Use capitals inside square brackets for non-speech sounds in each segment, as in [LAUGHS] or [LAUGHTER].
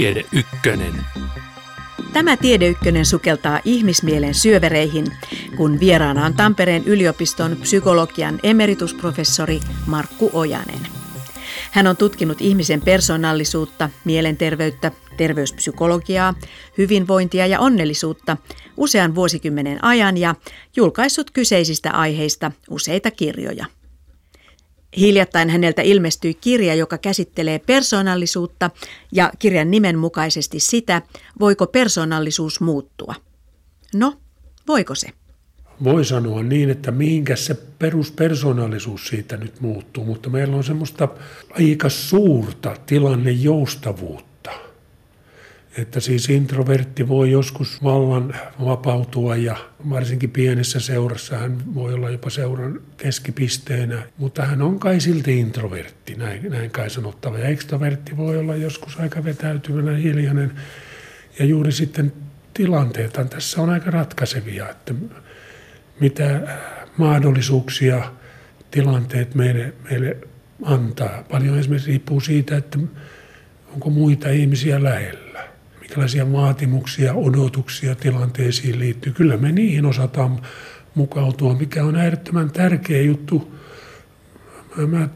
Tiede Ykkönen. Tämä Tiedeykkönen sukeltaa ihmismielen syövereihin, kun vieraana on Tampereen yliopiston psykologian emeritusprofessori Markku Ojanen. Hän on tutkinut ihmisen persoonallisuutta, mielenterveyttä, terveyspsykologiaa, hyvinvointia ja onnellisuutta usean vuosikymmenen ajan ja julkaissut kyseisistä aiheista useita kirjoja. Hiljattain häneltä ilmestyi kirja, joka käsittelee persoonallisuutta ja kirjan nimen mukaisesti sitä, voiko persoonallisuus muuttua. No, voiko se? Voi sanoa niin, että mihinkä se peruspersoonallisuus siitä nyt muuttuu, mutta meillä on semmoista aika suurta tilanne joustavuutta että siis introvertti voi joskus vallan vapautua ja varsinkin pienessä seurassa hän voi olla jopa seuran keskipisteenä, mutta hän on kai silti introvertti, näin, näin kai sanottava. Ja ekstrovertti voi olla joskus aika vetäytyvänä, hiljainen ja juuri sitten tilanteet tässä on aika ratkaisevia, että mitä mahdollisuuksia tilanteet meille, meille antaa. Paljon esimerkiksi riippuu siitä, että onko muita ihmisiä lähellä minkälaisia vaatimuksia, odotuksia tilanteisiin liittyy. Kyllä me niihin osataan mukautua, mikä on äärettömän tärkeä juttu. Mä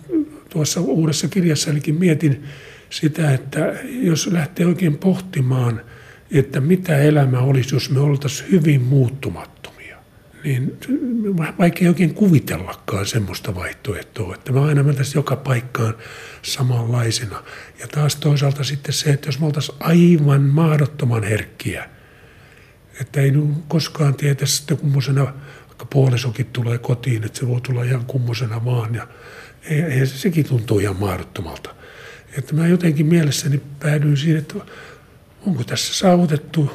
tuossa uudessa kirjassanikin mietin sitä, että jos lähtee oikein pohtimaan, että mitä elämä olisi, jos me oltaisiin hyvin muuttumattomia, niin vaikka ei oikein kuvitellakaan semmoista vaihtoehtoa, että me aina mentäisiin joka paikkaan samanlaisena. Ja taas toisaalta sitten se, että jos me oltaisiin aivan mahdottoman herkkiä, että ei koskaan tietä sitten kummosena, vaikka puolisokin tulee kotiin, että se voi tulla ihan kummosena vaan. Ja ei, se, sekin tuntuu ihan mahdottomalta. Että mä jotenkin mielessäni päädyin siihen, että onko tässä saavutettu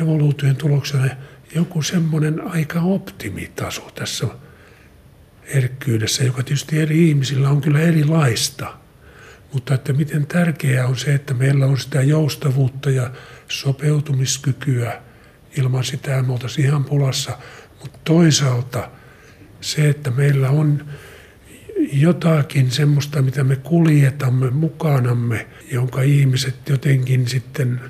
evoluution tuloksena joku semmoinen aika optimitaso tässä herkkyydessä, joka tietysti eri ihmisillä on kyllä erilaista – mutta että miten tärkeää on se, että meillä on sitä joustavuutta ja sopeutumiskykyä. Ilman sitä me oltaisiin ihan pulassa. Mutta toisaalta se, että meillä on jotakin semmoista, mitä me kuljetamme mukanamme, jonka ihmiset jotenkin sitten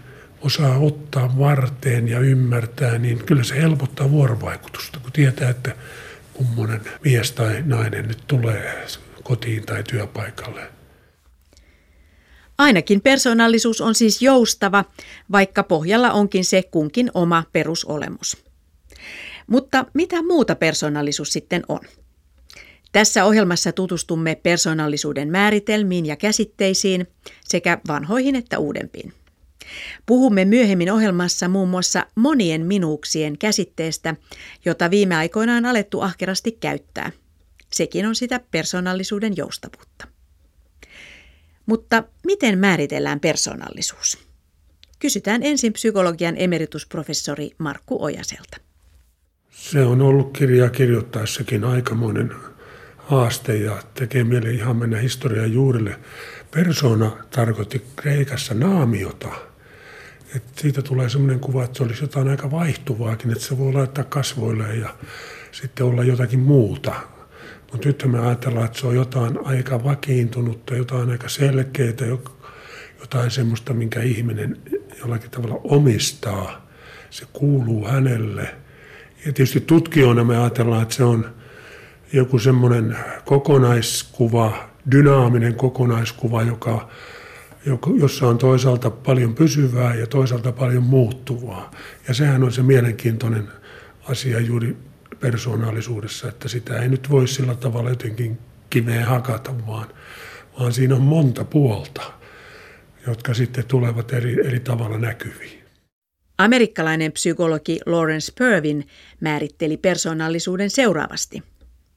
osaa ottaa varteen ja ymmärtää, niin kyllä se helpottaa vuorovaikutusta, kun tietää, että kummonen mies tai nainen nyt tulee kotiin tai työpaikalle. Ainakin persoonallisuus on siis joustava, vaikka pohjalla onkin se kunkin oma perusolemus. Mutta mitä muuta persoonallisuus sitten on? Tässä ohjelmassa tutustumme persoonallisuuden määritelmiin ja käsitteisiin sekä vanhoihin että uudempiin. Puhumme myöhemmin ohjelmassa muun muassa monien minuuksien käsitteestä, jota viime aikoina on alettu ahkerasti käyttää. Sekin on sitä persoonallisuuden joustavuutta. Mutta miten määritellään persoonallisuus? Kysytään ensin psykologian emeritusprofessori Markku Ojaselta. Se on ollut kirjaa kirjoittaessakin aikamoinen haaste ja tekee mieli ihan mennä historian juurille. Persona tarkoitti Kreikassa naamiota. Et siitä tulee sellainen kuva, että se olisi jotain aika vaihtuvaakin, että se voi laittaa kasvoille ja sitten olla jotakin muuta. Mutta nyt me ajatellaan, että se on jotain aika vakiintunutta, jotain aika selkeää, jotain semmoista, minkä ihminen jollakin tavalla omistaa. Se kuuluu hänelle. Ja tietysti tutkijoina me ajatellaan, että se on joku semmoinen kokonaiskuva, dynaaminen kokonaiskuva, joka, jossa on toisaalta paljon pysyvää ja toisaalta paljon muuttuvaa. Ja sehän on se mielenkiintoinen asia juuri persoonallisuudessa, että sitä ei nyt voi sillä tavalla jotenkin kiveen hakata, vaan, vaan siinä on monta puolta, jotka sitten tulevat eri, eri tavalla näkyviin. Amerikkalainen psykologi Lawrence Pervin määritteli persoonallisuuden seuraavasti.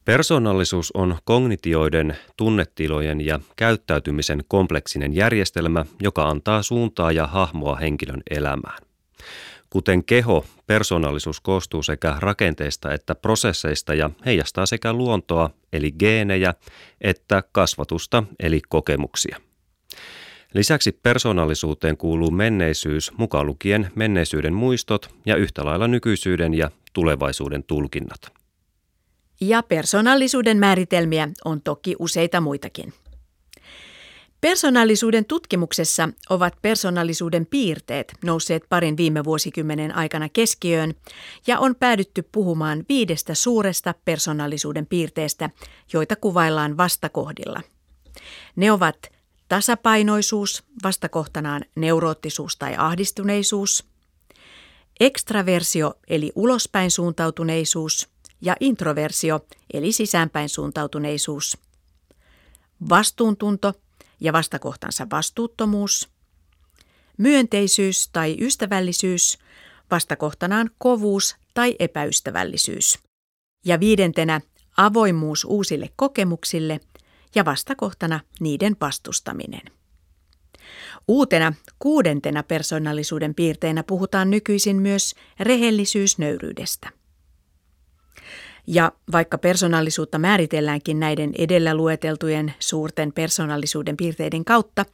Persoonallisuus on kognitioiden, tunnetilojen ja käyttäytymisen kompleksinen järjestelmä, joka antaa suuntaa ja hahmoa henkilön elämään. Kuten keho, persoonallisuus koostuu sekä rakenteista että prosesseista ja heijastaa sekä luontoa eli geenejä että kasvatusta eli kokemuksia. Lisäksi persoonallisuuteen kuuluu menneisyys, mukaan lukien menneisyyden muistot ja yhtä lailla nykyisyyden ja tulevaisuuden tulkinnat. Ja persoonallisuuden määritelmiä on toki useita muitakin. Persoonallisuuden tutkimuksessa ovat persoonallisuuden piirteet nousseet parin viime vuosikymmenen aikana keskiöön ja on päädytty puhumaan viidestä suuresta persoonallisuuden piirteestä, joita kuvaillaan vastakohdilla. Ne ovat tasapainoisuus, vastakohtanaan neuroottisuus tai ahdistuneisuus, ekstraversio eli ulospäin suuntautuneisuus ja introversio eli sisäänpäin suuntautuneisuus, vastuuntunto – ja vastakohtansa vastuuttomuus, myönteisyys tai ystävällisyys, vastakohtanaan kovuus tai epäystävällisyys. Ja viidentenä avoimuus uusille kokemuksille ja vastakohtana niiden vastustaminen. Uutena kuudentena persoonallisuuden piirteinä puhutaan nykyisin myös rehellisyysnöyryydestä. Ja vaikka persoonallisuutta määritelläänkin näiden edellä lueteltujen suurten persoonallisuuden piirteiden kautta,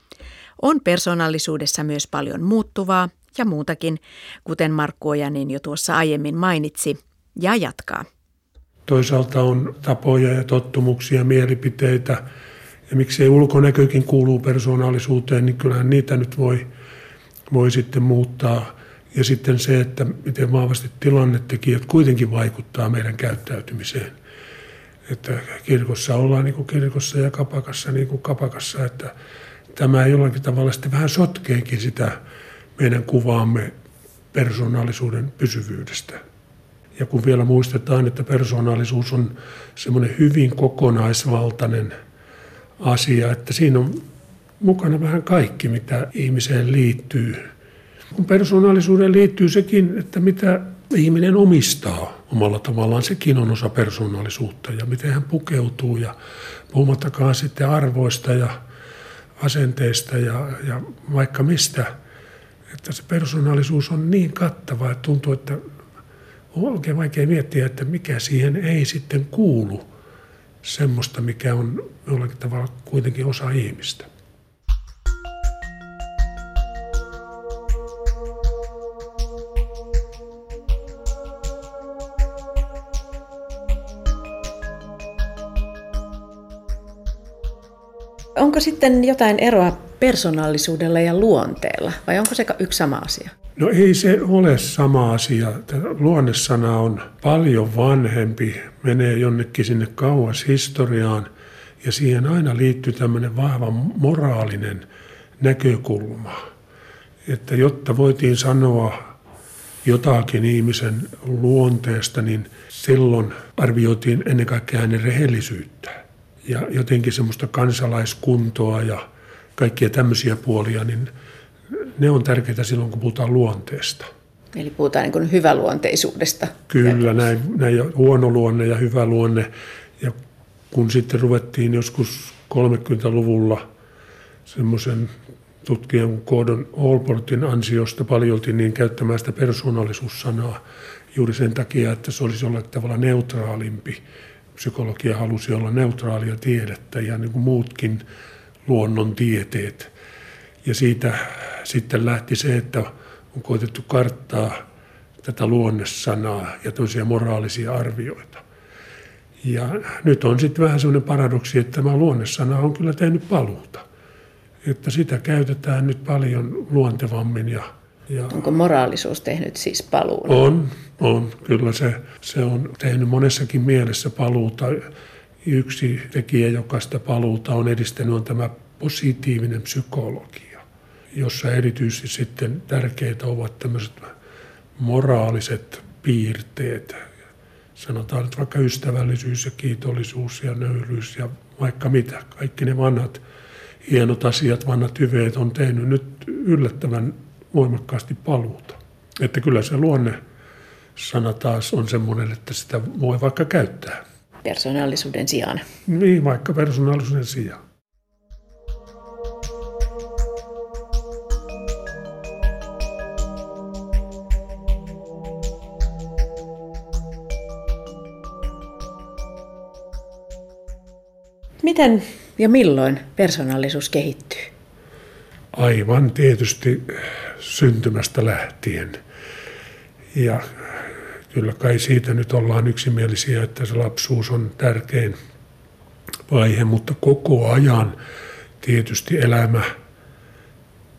on persoonallisuudessa myös paljon muuttuvaa ja muutakin, kuten Markku Ojanin jo tuossa aiemmin mainitsi, ja jatkaa. Toisaalta on tapoja ja tottumuksia, mielipiteitä, ja miksei ulkonäkökin kuuluu persoonallisuuteen, niin kyllähän niitä nyt voi, voi sitten muuttaa ja sitten se, että miten vahvasti tilannetekijät kuitenkin vaikuttaa meidän käyttäytymiseen. Että kirkossa ollaan niin kuin kirkossa ja kapakassa niin kuin kapakassa, että tämä jollakin tavalla sitten vähän sotkeekin sitä meidän kuvaamme persoonallisuuden pysyvyydestä. Ja kun vielä muistetaan, että persoonallisuus on semmoinen hyvin kokonaisvaltainen asia, että siinä on mukana vähän kaikki, mitä ihmiseen liittyy – kun persoonallisuuteen liittyy sekin, että mitä ihminen omistaa omalla tavallaan, sekin on osa persoonallisuutta ja miten hän pukeutuu ja puhumattakaan sitten arvoista ja asenteista ja, ja vaikka mistä. Että se persoonallisuus on niin kattava, että tuntuu, että on oikein vaikea miettiä, että mikä siihen ei sitten kuulu semmoista, mikä on jollakin tavalla kuitenkin osa ihmistä. Onko sitten jotain eroa persoonallisuudella ja luonteella, vai onko se yksi sama asia? No ei se ole sama asia. Luonnesana on paljon vanhempi, menee jonnekin sinne kauas historiaan, ja siihen aina liittyy tämmöinen vahva moraalinen näkökulma. Että jotta voitiin sanoa jotakin ihmisen luonteesta, niin silloin arvioitiin ennen kaikkea hänen rehellisyyttään ja jotenkin semmoista kansalaiskuntoa ja kaikkia tämmöisiä puolia, niin ne on tärkeitä silloin, kun puhutaan luonteesta. Eli puhutaan niin hyväluonteisuudesta. Kyllä, näin, näin huono luonne ja hyvä luonne. Ja kun sitten ruvettiin joskus 30-luvulla semmoisen tutkijan kuin Gordon Allportin ansiosta paljolti niin käyttämään sitä persoonallisuussanaa juuri sen takia, että se olisi jollain tavalla neutraalimpi psykologia halusi olla neutraalia tiedettä ja niin kuin muutkin luonnontieteet. Ja siitä sitten lähti se, että on koitettu karttaa tätä luonnesanaa ja toisia moraalisia arvioita. Ja nyt on sitten vähän sellainen paradoksi, että tämä luonnesana on kyllä tehnyt paluuta. Että sitä käytetään nyt paljon luontevammin ja ja Onko moraalisuus tehnyt siis paluun? On, on. Kyllä se, se on tehnyt monessakin mielessä paluuta. Yksi tekijä, joka sitä paluuta on edistänyt, on tämä positiivinen psykologia, jossa erityisesti sitten tärkeitä ovat tämmöiset moraaliset piirteet. Sanotaan että vaikka ystävällisyys ja kiitollisuus ja nöyryys ja vaikka mitä. Kaikki ne vanhat hienot asiat, vanhat hyveet on tehnyt nyt yllättävän voimakkaasti paluuta. Että kyllä se luonne sana taas on semmoinen, että sitä voi vaikka käyttää. Persoonallisuuden sijaan. Niin, vaikka persoonallisuuden sijaan. Miten ja milloin persoonallisuus kehittyy? Aivan tietysti syntymästä lähtien. Ja kyllä kai siitä nyt ollaan yksimielisiä, että se lapsuus on tärkein vaihe, mutta koko ajan tietysti elämä,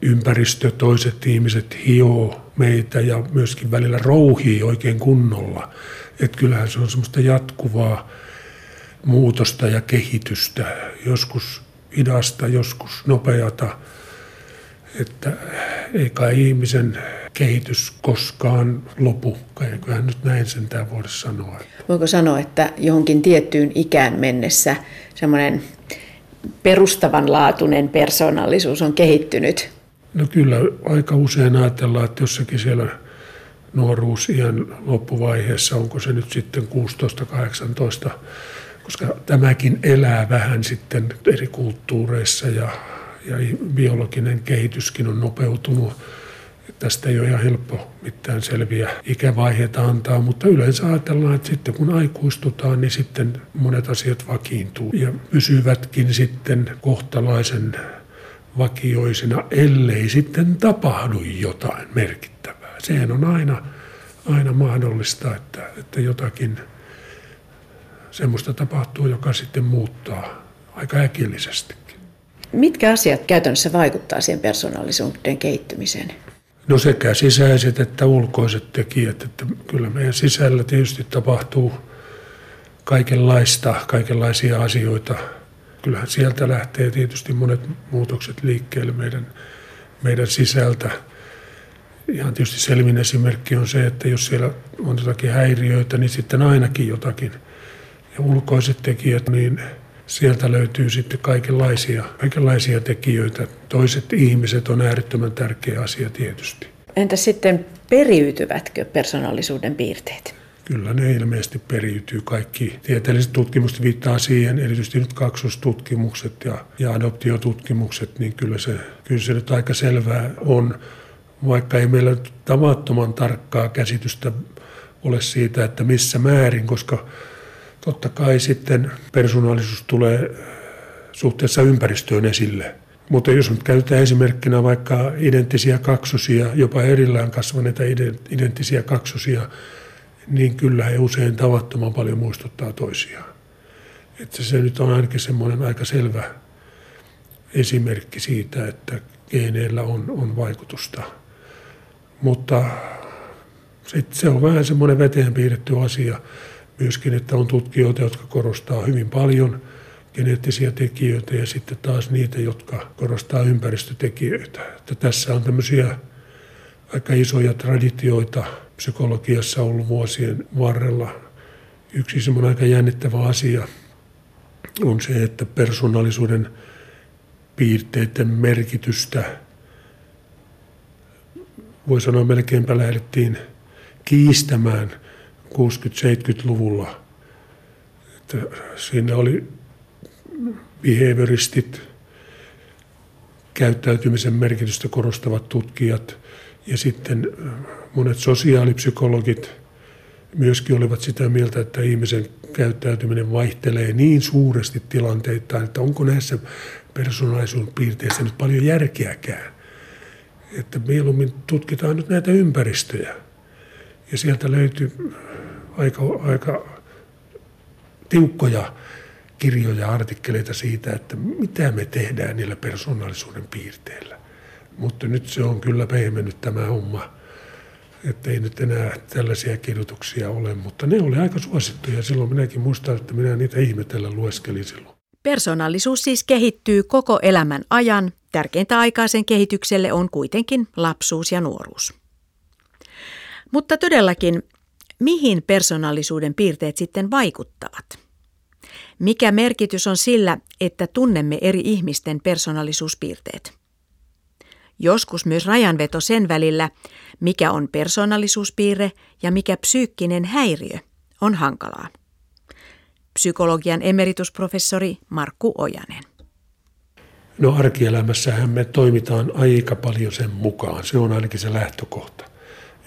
ympäristö, toiset ihmiset hioo meitä ja myöskin välillä rouhii oikein kunnolla. Että kyllähän se on semmoista jatkuvaa muutosta ja kehitystä, joskus hidasta, joskus nopeata. Että ei kai ihmisen kehitys koskaan lopu. Kyllähän nyt näin sentään voida sanoa. Voiko sanoa, että johonkin tiettyyn ikään mennessä semmoinen perustavanlaatuinen persoonallisuus on kehittynyt? No kyllä aika usein ajatellaan, että jossakin siellä nuoruusiän loppuvaiheessa, onko se nyt sitten 16-18, koska tämäkin elää vähän sitten eri kulttuureissa ja, ja biologinen kehityskin on nopeutunut. Tästä ei ole ihan helppo mitään selviä ikävaiheita antaa, mutta yleensä ajatellaan, että sitten kun aikuistutaan, niin sitten monet asiat vakiintuu ja pysyvätkin sitten kohtalaisen vakioisina, ellei sitten tapahdu jotain merkittävää. Sehän on aina, aina mahdollista, että, että jotakin semmoista tapahtuu, joka sitten muuttaa aika äkillisestikin. Mitkä asiat käytännössä vaikuttaa siihen persoonallisuuden kehittymiseen? No sekä sisäiset että ulkoiset tekijät. Että kyllä meidän sisällä tietysti tapahtuu kaikenlaista, kaikenlaisia asioita – kyllähän sieltä lähtee tietysti monet muutokset liikkeelle meidän, meidän sisältä. Ihan tietysti selvin esimerkki on se, että jos siellä on jotakin häiriöitä, niin sitten ainakin jotakin. Ja ulkoiset tekijät, niin sieltä löytyy sitten kaikenlaisia, kaikenlaisia tekijöitä. Toiset ihmiset on äärettömän tärkeä asia tietysti. Entä sitten periytyvätkö persoonallisuuden piirteet? Kyllä ne ilmeisesti periytyy. Kaikki tieteelliset tutkimukset viittaa siihen, erityisesti nyt kaksostutkimukset ja, ja adoptiotutkimukset, niin kyllä se, kyllä se nyt aika selvää on, vaikka ei meillä nyt tavattoman tarkkaa käsitystä ole siitä, että missä määrin, koska totta kai sitten persoonallisuus tulee suhteessa ympäristöön esille. Mutta jos nyt käytetään esimerkkinä vaikka identtisiä kaksosia, jopa erillään kasvaneita identtisiä kaksosia, niin kyllä he usein tavattoman paljon muistuttaa toisiaan. Että se nyt on ainakin semmoinen aika selvä esimerkki siitä, että geeneillä on, on vaikutusta. Mutta sitten se on vähän semmoinen veteen piirretty asia myöskin, että on tutkijoita, jotka korostaa hyvin paljon geneettisiä tekijöitä ja sitten taas niitä, jotka korostaa ympäristötekijöitä. Että tässä on tämmöisiä aika isoja traditioita – psykologiassa ollut vuosien varrella. Yksi semmoinen aika jännittävä asia on se, että persoonallisuuden piirteiden merkitystä voi sanoa melkeinpä lähdettiin kiistämään 60-70-luvulla. Että siinä oli behavioristit, käyttäytymisen merkitystä korostavat tutkijat ja sitten monet sosiaalipsykologit myöskin olivat sitä mieltä, että ihmisen käyttäytyminen vaihtelee niin suuresti tilanteittain, että onko näissä persoonallisuuden piirteissä nyt paljon järkeäkään. Että mieluummin tutkitaan nyt näitä ympäristöjä. Ja sieltä löytyy aika, aika tiukkoja kirjoja, artikkeleita siitä, että mitä me tehdään niillä persoonallisuuden piirteillä. Mutta nyt se on kyllä pehmennyt tämä homma että ei nyt enää tällaisia kirjoituksia ole, mutta ne oli aika suosittuja. Silloin minäkin muistan, että minä niitä ihmetellä lueskelin silloin. Persoonallisuus siis kehittyy koko elämän ajan. Tärkeintä aikaisen kehitykselle on kuitenkin lapsuus ja nuoruus. Mutta todellakin, mihin persoonallisuuden piirteet sitten vaikuttavat? Mikä merkitys on sillä, että tunnemme eri ihmisten persoonallisuuspiirteet? Joskus myös rajanveto sen välillä, mikä on persoonallisuuspiirre ja mikä psyykkinen häiriö, on hankalaa. Psykologian emeritusprofessori Markku Ojanen. No arkielämässähän me toimitaan aika paljon sen mukaan. Se on ainakin se lähtökohta.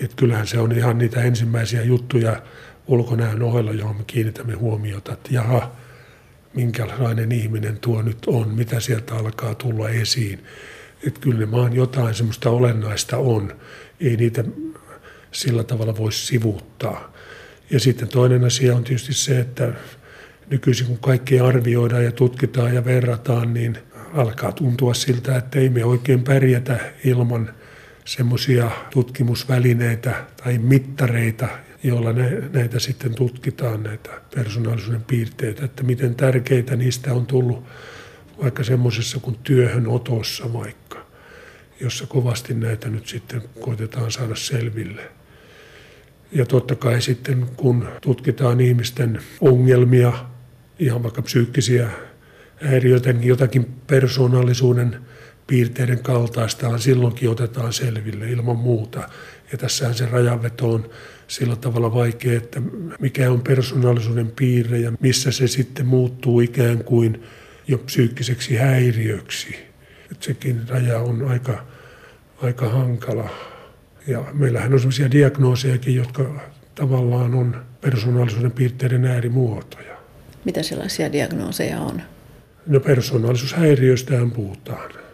Et kyllähän se on ihan niitä ensimmäisiä juttuja ulkonäön ohella, johon me kiinnitämme huomiota, että jaha, minkälainen ihminen tuo nyt on, mitä sieltä alkaa tulla esiin. Että kyllä ne vaan jotain semmoista olennaista on. Ei niitä sillä tavalla voi sivuuttaa. Ja sitten toinen asia on tietysti se, että nykyisin kun kaikki arvioidaan ja tutkitaan ja verrataan, niin alkaa tuntua siltä, että ei me oikein pärjätä ilman semmoisia tutkimusvälineitä tai mittareita, joilla näitä sitten tutkitaan, näitä persoonallisuuden piirteitä, että miten tärkeitä niistä on tullut vaikka semmoisessa kuin työhönotossa vaikka, jossa kovasti näitä nyt sitten koitetaan saada selville. Ja totta kai sitten kun tutkitaan ihmisten ongelmia, ihan vaikka psyykkisiä häiriöitä, niin jotakin persoonallisuuden piirteiden kaltaistaan silloinkin otetaan selville ilman muuta. Ja tässähän se rajanveto on sillä tavalla vaikea, että mikä on persoonallisuuden piirre ja missä se sitten muuttuu ikään kuin jo psyykkiseksi häiriöksi. Että sekin raja on aika, aika hankala. Ja meillähän on sellaisia diagnoosejakin, jotka tavallaan on persoonallisuuden piirteiden äärimuotoja. Mitä sellaisia diagnooseja on? No persoonallisuushäiriöistähän puhutaan.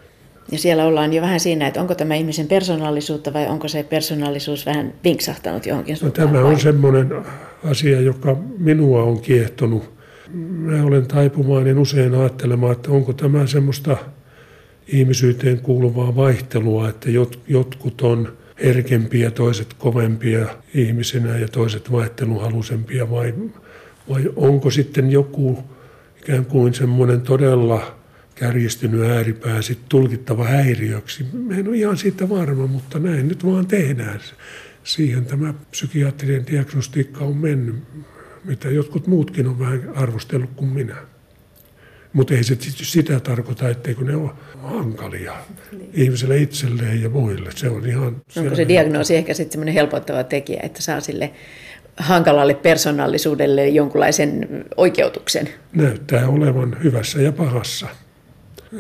Ja siellä ollaan jo vähän siinä, että onko tämä ihmisen persoonallisuutta vai onko se persoonallisuus vähän vinksahtanut johonkin no, Tämä on semmoinen asia, joka minua on kiehtonut. Mä olen taipumainen usein ajattelemaan, että onko tämä semmoista ihmisyyteen kuuluvaa vaihtelua, että jotkut on herkempiä, toiset kovempia ihmisinä ja toiset vaihteluhalusempia vai, vai onko sitten joku ikään kuin semmoinen todella kärjistynyt ääripää sitten tulkittava häiriöksi. Mä en ole ihan siitä varma, mutta näin nyt vaan tehdään. Siihen tämä psykiatrinen diagnostiikka on mennyt, mitä jotkut muutkin on vähän arvostellut kuin minä. Mutta ei se sitä tarkoita, etteikö ne ole hankalia niin. ihmiselle itselleen ja muille. Se on ihan... Onko se diagnoosi ehkä sitten semmoinen helpottava tekijä, että saa sille hankalalle persoonallisuudelle jonkunlaisen oikeutuksen? Näyttää olevan hyvässä ja pahassa.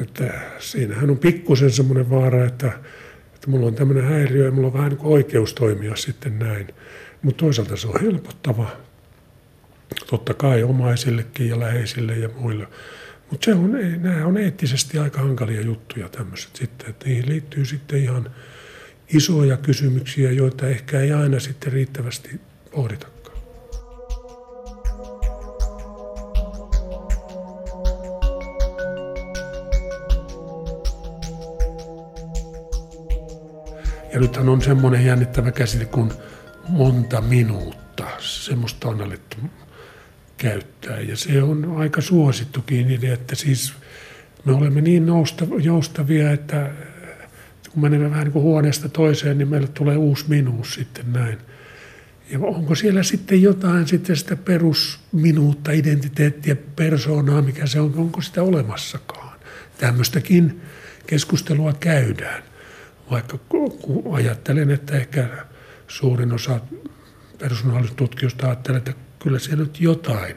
Että siinähän on pikkusen semmoinen vaara, että, että mulla on tämmöinen häiriö ja mulla on vähän niin kuin oikeus toimia sitten näin. Mutta toisaalta se on helpottava. Totta kai omaisillekin ja läheisille ja muille. Mutta se on, nämä on eettisesti aika hankalia juttuja tämmöiset sitten, että niihin liittyy sitten ihan isoja kysymyksiä, joita ehkä ei aina sitten riittävästi pohdita. Ja nythän on semmoinen jännittävä käsite kuin monta minuutta. Semmoista on alettu käyttää. Ja se on aika suosittukin idea, että siis me olemme niin joustavia, että kun menemme vähän niin kuin huoneesta toiseen, niin meille tulee uusi minuus sitten näin. Ja onko siellä sitten jotain sitten sitä perusminuutta, identiteettiä, persoonaa, mikä se on, onko sitä olemassakaan? Tämmöistäkin keskustelua käydään. Vaikka ajattelen, että ehkä suurin osa persoonallisuustutkijoista ajattelee, että kyllä siellä nyt jotain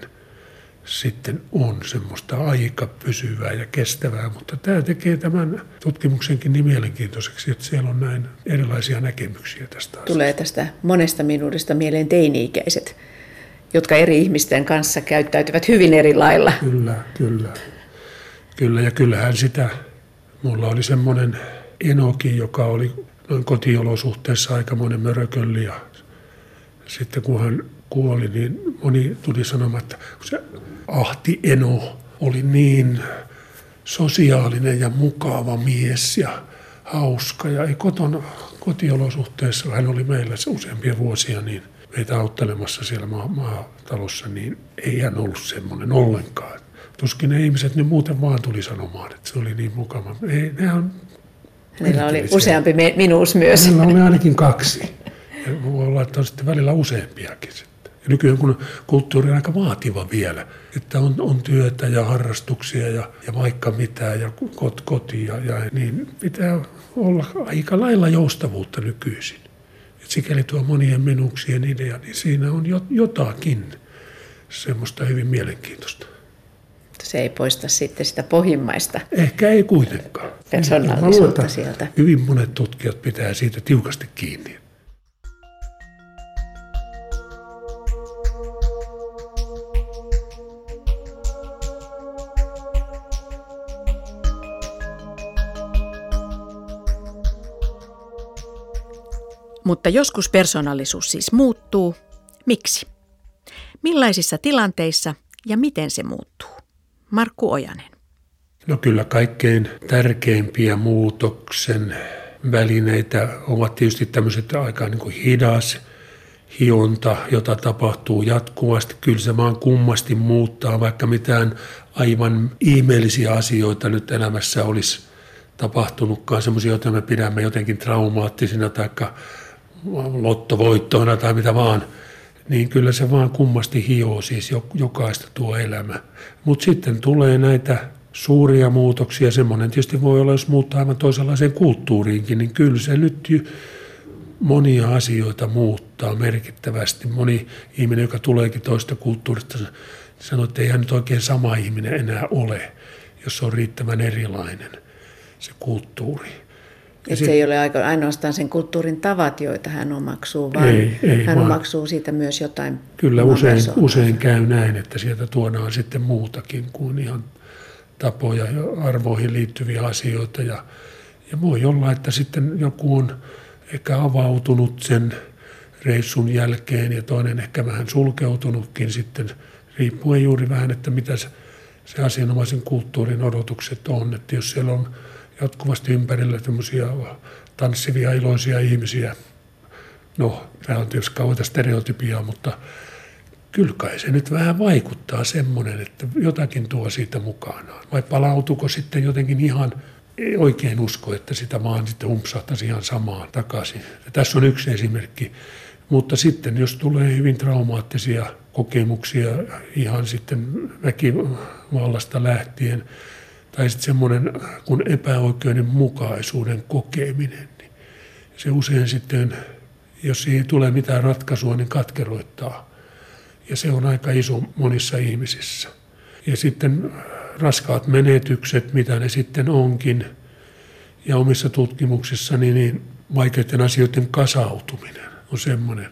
sitten on semmoista aika pysyvää ja kestävää, mutta tämä tekee tämän tutkimuksenkin niin mielenkiintoiseksi, että siellä on näin erilaisia näkemyksiä tästä asiasta. Tulee tästä monesta minuudesta mieleen teini-ikäiset, jotka eri ihmisten kanssa käyttäytyvät hyvin eri lailla. Kyllä, kyllä. Kyllä, ja kyllähän sitä, mulla oli semmoinen Enoki, joka oli noin kotiolosuhteessa aikamoinen mörökölli ja sitten kun hän kuoli, niin moni tuli sanomaan, että se Ahti Eno oli niin sosiaalinen ja mukava mies ja hauska. Ja ei koton, kotiolosuhteessa, hän oli meillä useampia vuosia, niin meitä auttelemassa siellä maa, maatalossa, niin ei hän ollut semmoinen ollenkaan. Tuskin ne ihmiset nyt muuten vaan tuli sanomaan, että se oli niin mukava. Ei, ne on Hänellä oli useampi minuus myös. Hänellä oli ainakin kaksi. Ja voi olla, että on sitten välillä useampiakin. Sitten. Ja nykyään kun kulttuuri on aika vaativa vielä, että on, on työtä ja harrastuksia ja, ja vaikka mitä ja kot, koti ja, ja niin pitää olla aika lailla joustavuutta nykyisin. Et sikäli tuo monien minuuksien idea, niin siinä on jotakin semmoista hyvin mielenkiintoista se ei poista sitten sitä pohjimmaista Ehkä ei kuitenkaan. persoonallisuutta sieltä. Hyvin monet tutkijat pitää siitä tiukasti kiinni. Mutta joskus persoonallisuus siis muuttuu. Miksi? Millaisissa tilanteissa ja miten se muuttuu? Markku Ojanen. No kyllä kaikkein tärkeimpiä muutoksen välineitä ovat tietysti tämmöiset aika niin kuin hidas hionta, jota tapahtuu jatkuvasti. Kyllä se vaan kummasti muuttaa, vaikka mitään aivan ihmeellisiä asioita nyt elämässä olisi tapahtunutkaan, semmoisia, joita me pidämme jotenkin traumaattisina tai lottovoittoina tai mitä vaan, niin kyllä se vaan kummasti hioo siis jokaista tuo elämä. Mutta sitten tulee näitä suuria muutoksia, semmoinen tietysti voi olla, jos muuttaa aivan toisenlaiseen kulttuuriinkin, niin kyllä se nyt monia asioita muuttaa merkittävästi. Moni ihminen, joka tuleekin toista kulttuurista, sanoo, että ei hän nyt oikein sama ihminen enää ole, jos on riittävän erilainen se kulttuuri. Että se ei ole ainoastaan sen kulttuurin tavat, joita hän omaksuu, vaan ei, ei, hän vaan, omaksuu siitä myös jotain Kyllä usein, usein käy näin, että sieltä tuodaan sitten muutakin kuin ihan tapoja ja arvoihin liittyviä asioita. Ja, ja voi olla, että sitten joku on ehkä avautunut sen reissun jälkeen ja toinen ehkä vähän sulkeutunutkin sitten, riippuen juuri vähän, että mitä se, se asianomaisen kulttuurin odotukset on. Että jos siellä on jatkuvasti ympärillä tämmöisiä tanssivia, iloisia ihmisiä, no tämä on tietysti kauheita stereotypiaa, mutta kyllä kai se nyt vähän vaikuttaa semmoinen, että jotakin tuo siitä mukanaan. Vai palautuko sitten jotenkin ihan, ei oikein usko, että sitä vaan sitten umpsahtaisi ihan samaan takaisin. Ja tässä on yksi esimerkki. Mutta sitten jos tulee hyvin traumaattisia kokemuksia ihan sitten väkivallasta lähtien, tai sitten semmoinen kuin epäoikeudenmukaisuuden kokeminen, niin se usein sitten, jos ei tule mitään ratkaisua, niin katkeroittaa ja se on aika iso monissa ihmisissä. Ja sitten raskaat menetykset, mitä ne sitten onkin, ja omissa tutkimuksissani niin vaikeiden asioiden kasautuminen on semmoinen,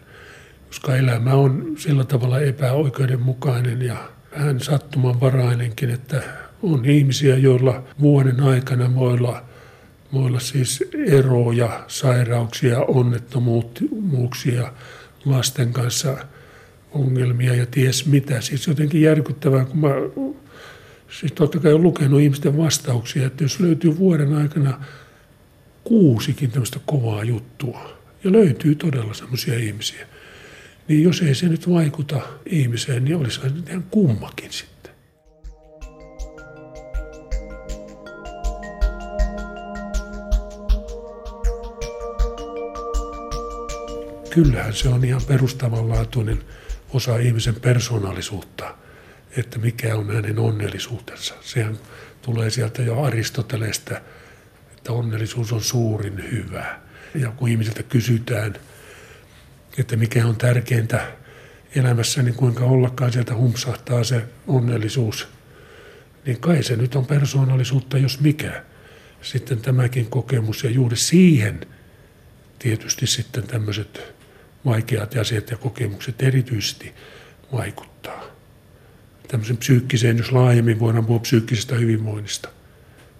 koska elämä on sillä tavalla epäoikeudenmukainen ja vähän sattumanvarainenkin, että on ihmisiä, joilla vuoden aikana voi olla, voi olla siis eroja, sairauksia, onnettomuuksia lasten kanssa – ongelmia ja ties mitä. Siis jotenkin järkyttävää, kun mä siis totta kai olen lukenut ihmisten vastauksia, että jos löytyy vuoden aikana kuusikin tämmöistä kovaa juttua, ja löytyy todella semmoisia ihmisiä, niin jos ei se nyt vaikuta ihmiseen, niin olisi se ihan kummakin sitten. Kyllähän se on ihan perustavanlaatuinen osa ihmisen persoonallisuutta, että mikä on hänen onnellisuutensa. Sehän tulee sieltä jo Aristoteleesta, että onnellisuus on suurin hyvä. Ja kun ihmisiltä kysytään, että mikä on tärkeintä elämässä, niin kuinka ollakaan sieltä humpsahtaa se onnellisuus, niin kai se nyt on persoonallisuutta, jos mikä. Sitten tämäkin kokemus ja juuri siihen tietysti sitten tämmöiset vaikeat asiat ja kokemukset erityisesti vaikuttaa. Tämmöisen psyykkiseen, jos laajemmin voidaan puhua psyykkisestä hyvinvoinnista,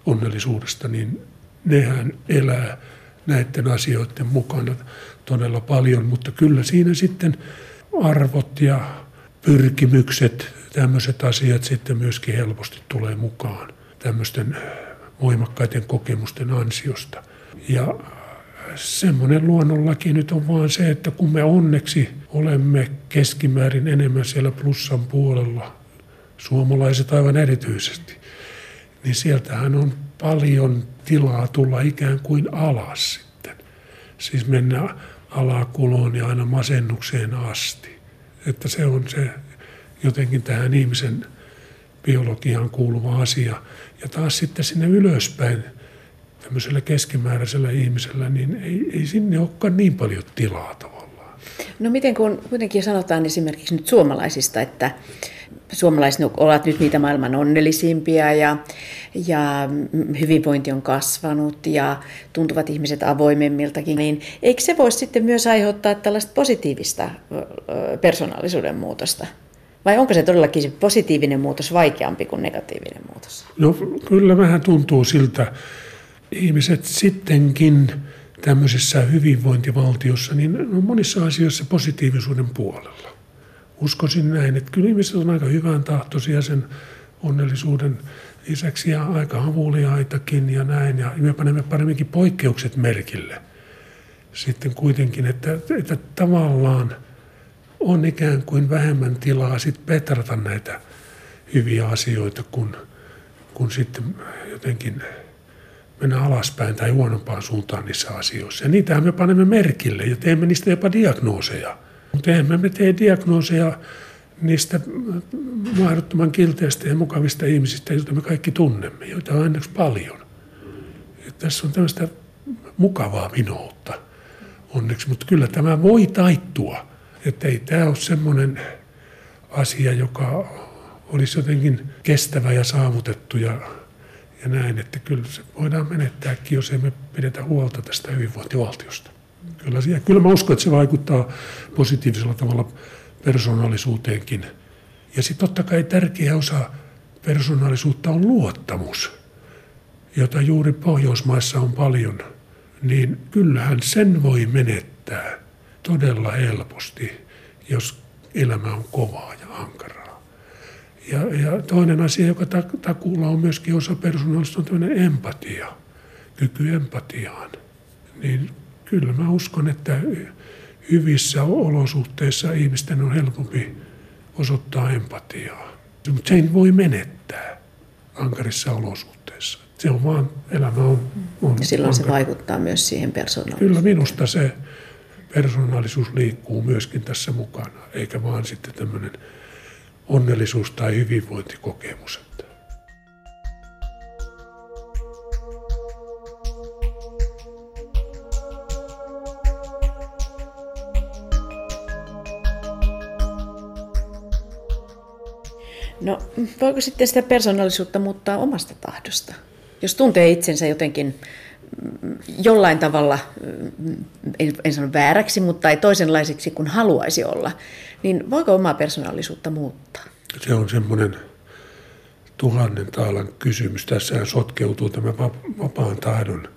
onnellisuudesta, niin nehän elää näiden asioiden mukana todella paljon, mutta kyllä siinä sitten arvot ja pyrkimykset, tämmöiset asiat sitten myöskin helposti tulee mukaan tämmöisten voimakkaiden kokemusten ansiosta. Ja semmoinen luonnonlaki nyt on vaan se, että kun me onneksi olemme keskimäärin enemmän siellä plussan puolella, suomalaiset aivan erityisesti, niin sieltähän on paljon tilaa tulla ikään kuin alas sitten. Siis mennä alakuloon ja aina masennukseen asti. Että se on se jotenkin tähän ihmisen biologiaan kuuluva asia. Ja taas sitten sinne ylöspäin – tämmöisellä keskimääräisellä ihmisellä, niin ei, ei sinne olekaan niin paljon tilaa tavallaan. No miten kun kuitenkin sanotaan esimerkiksi nyt suomalaisista, että suomalaiset ovat nyt niitä maailman onnellisimpia ja, ja hyvinvointi on kasvanut ja tuntuvat ihmiset avoimemmiltakin, niin eikö se voisi sitten myös aiheuttaa tällaista positiivista persoonallisuuden muutosta? Vai onko se todellakin se positiivinen muutos vaikeampi kuin negatiivinen muutos? No kyllä vähän tuntuu siltä, ihmiset sittenkin tämmöisessä hyvinvointivaltiossa, niin on monissa asioissa positiivisuuden puolella. Uskoisin näin, että kyllä ihmiset on aika hyvän tahtoisia sen onnellisuuden lisäksi ja aika havuliaitakin ja näin. Ja me panemme paremminkin poikkeukset merkille. Sitten kuitenkin, että, että tavallaan on ikään kuin vähemmän tilaa sitten petrata näitä hyviä asioita, kun, kun sitten jotenkin mennä alaspäin tai huonompaan suuntaan niissä asioissa. Ja niitähän me panemme merkille ja teemme niistä jopa diagnooseja. Mutta eihän me tee diagnooseja niistä mahdottoman kilteistä ja mukavista ihmisistä, joita me kaikki tunnemme, joita on onneksi paljon. Ja tässä on tämmöistä mukavaa vinoutta onneksi, mutta kyllä tämä voi taittua. Että ei tämä ole semmoinen asia, joka olisi jotenkin kestävä ja saavutettu ja, ja näin, että kyllä se voidaan menettääkin, jos emme pidetä huolta tästä hyvinvointivaltiosta. Kyllä, ja kyllä mä uskon, että se vaikuttaa positiivisella tavalla persoonallisuuteenkin. Ja sitten totta kai tärkeä osa persoonallisuutta on luottamus, jota juuri Pohjoismaissa on paljon. Niin kyllähän sen voi menettää todella helposti, jos elämä on kovaa ja ankaraa. Ja, ja toinen asia, joka takuulla on myöskin osa persoonallisuutta, on tämmöinen empatia, kyky empatiaan. Niin kyllä mä uskon, että hyvissä olosuhteissa ihmisten on helpompi osoittaa empatiaa. Mutta sen voi menettää ankarissa olosuhteissa. Se on vaan, elämä on, on Ja silloin ankara. se vaikuttaa myös siihen persoonallisuuteen. Kyllä minusta se persoonallisuus liikkuu myöskin tässä mukana, eikä vaan sitten tämmöinen onnellisuus- tai hyvinvointikokemus. No, voiko sitten sitä persoonallisuutta muuttaa omasta tahdosta? Jos tuntee itsensä jotenkin jollain tavalla, mm, en sano vääräksi, mutta ei toisenlaiseksi kuin haluaisi olla, niin voiko omaa persoonallisuutta muuttaa? Se on semmoinen tuhannen taalan kysymys. Tässähän sotkeutuu tämä vapaan tahdon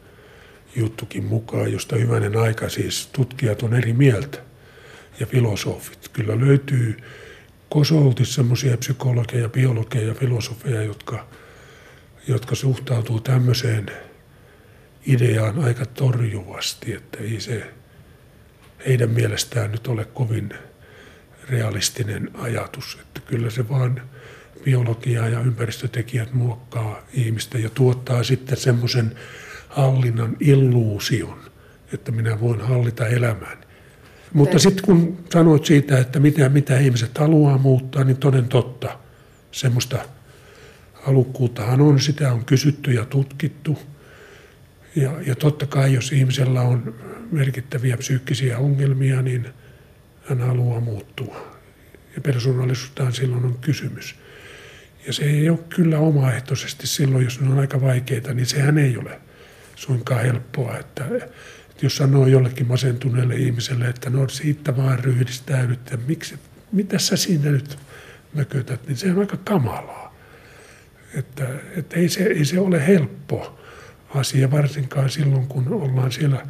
juttukin mukaan, josta hyvänen aika siis tutkijat on eri mieltä ja filosofit. Kyllä löytyy kosolti semmoisia psykologeja, biologeja ja filosofeja, jotka, jotka suhtautuu tämmöiseen ideaan aika torjuvasti, että ei se heidän mielestään nyt ole kovin realistinen ajatus. Että kyllä se vaan biologia ja ympäristötekijät muokkaa ihmistä ja tuottaa sitten semmoisen hallinnan illuusion, että minä voin hallita elämääni. Mutta sitten kun sanoit siitä, että mitä, mitä ihmiset haluaa muuttaa, niin toden totta. Semmoista halukkuuttahan on, sitä on kysytty ja tutkittu. Ja, ja totta kai, jos ihmisellä on merkittäviä psyykkisiä ongelmia, niin hän haluaa muuttua. Ja persoonallisuudestaan silloin on kysymys. Ja se ei ole kyllä omaehtoisesti silloin, jos ne on aika vaikeita, niin sehän ei ole suinkaan helppoa. Että jos sanoo jollekin masentuneelle ihmiselle, että no siitä vaan ryhdistäydyt ja miksi, mitä sä siinä nyt mökötät, niin se on aika kamalaa. Että, että ei, se, ei se ole helppo asia, varsinkaan silloin, kun ollaan siellä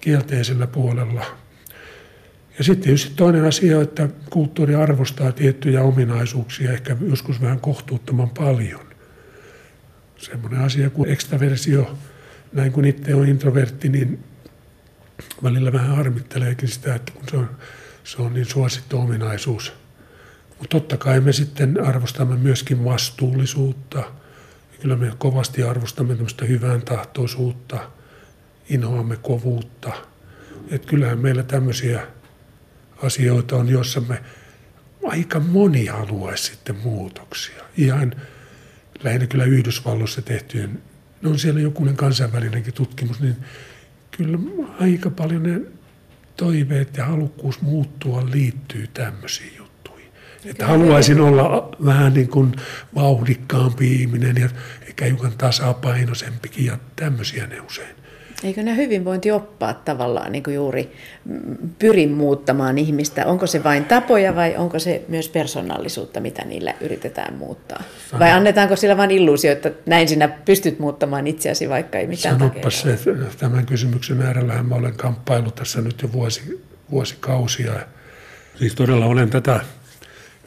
kielteisellä puolella. Ja sitten tietysti toinen asia, että kulttuuri arvostaa tiettyjä ominaisuuksia, ehkä joskus vähän kohtuuttoman paljon. Semmoinen asia kuin ekstraversio, näin kun itse on introvertti, niin välillä vähän harmitteleekin sitä, että kun se on, se on niin suosittu ominaisuus. Mutta totta kai me sitten arvostamme myöskin vastuullisuutta. Kyllä me kovasti arvostamme tämmöistä hyvän tahtoisuutta, inhoamme kovuutta. Et kyllähän meillä tämmöisiä asioita on, joissa me aika moni haluaisi sitten muutoksia. Ihan lähinnä kyllä Yhdysvalloissa tehtyjen no on siellä jokunen kansainvälinenkin tutkimus, niin kyllä aika paljon ne toiveet ja halukkuus muuttua liittyy tämmöisiin. Että haluaisin olla vähän niin kuin vauhdikkaampi ihminen ja ehkä hiukan tasapainoisempikin ja tämmöisiä ne usein Eikö nämä hyvinvointioppaat tavallaan niin kuin juuri mm, pyri muuttamaan ihmistä? Onko se vain tapoja vai onko se myös persoonallisuutta, mitä niillä yritetään muuttaa? Sano. Vai annetaanko sillä vain illuusio, että näin sinä pystyt muuttamaan itseäsi, vaikka ei mitään Sanoppa se, tämän kysymyksen äärellähän mä olen kamppailu tässä nyt jo vuosi, vuosikausia. Siis todella olen tätä